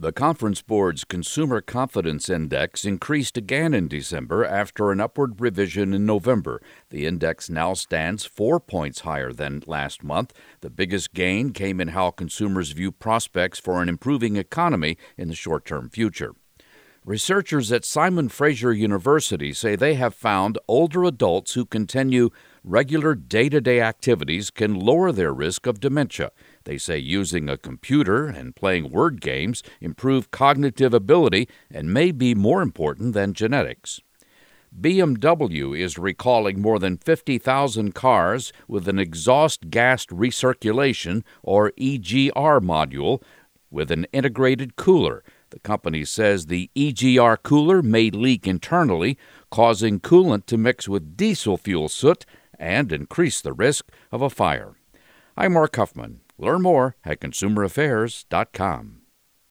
The Conference Board's Consumer Confidence Index increased again in December after an upward revision in November. The index now stands four points higher than last month. The biggest gain came in how consumers view prospects for an improving economy in the short term future. Researchers at Simon Fraser University say they have found older adults who continue regular day to day activities can lower their risk of dementia. They say using a computer and playing word games improve cognitive ability and may be more important than genetics. BMW is recalling more than 50,000 cars with an exhaust gas recirculation or EGR module with an integrated cooler. The company says the EGR cooler may leak internally, causing coolant to mix with diesel fuel soot and increase the risk of a fire. I'm Mark Huffman. Learn more at consumeraffairs.com.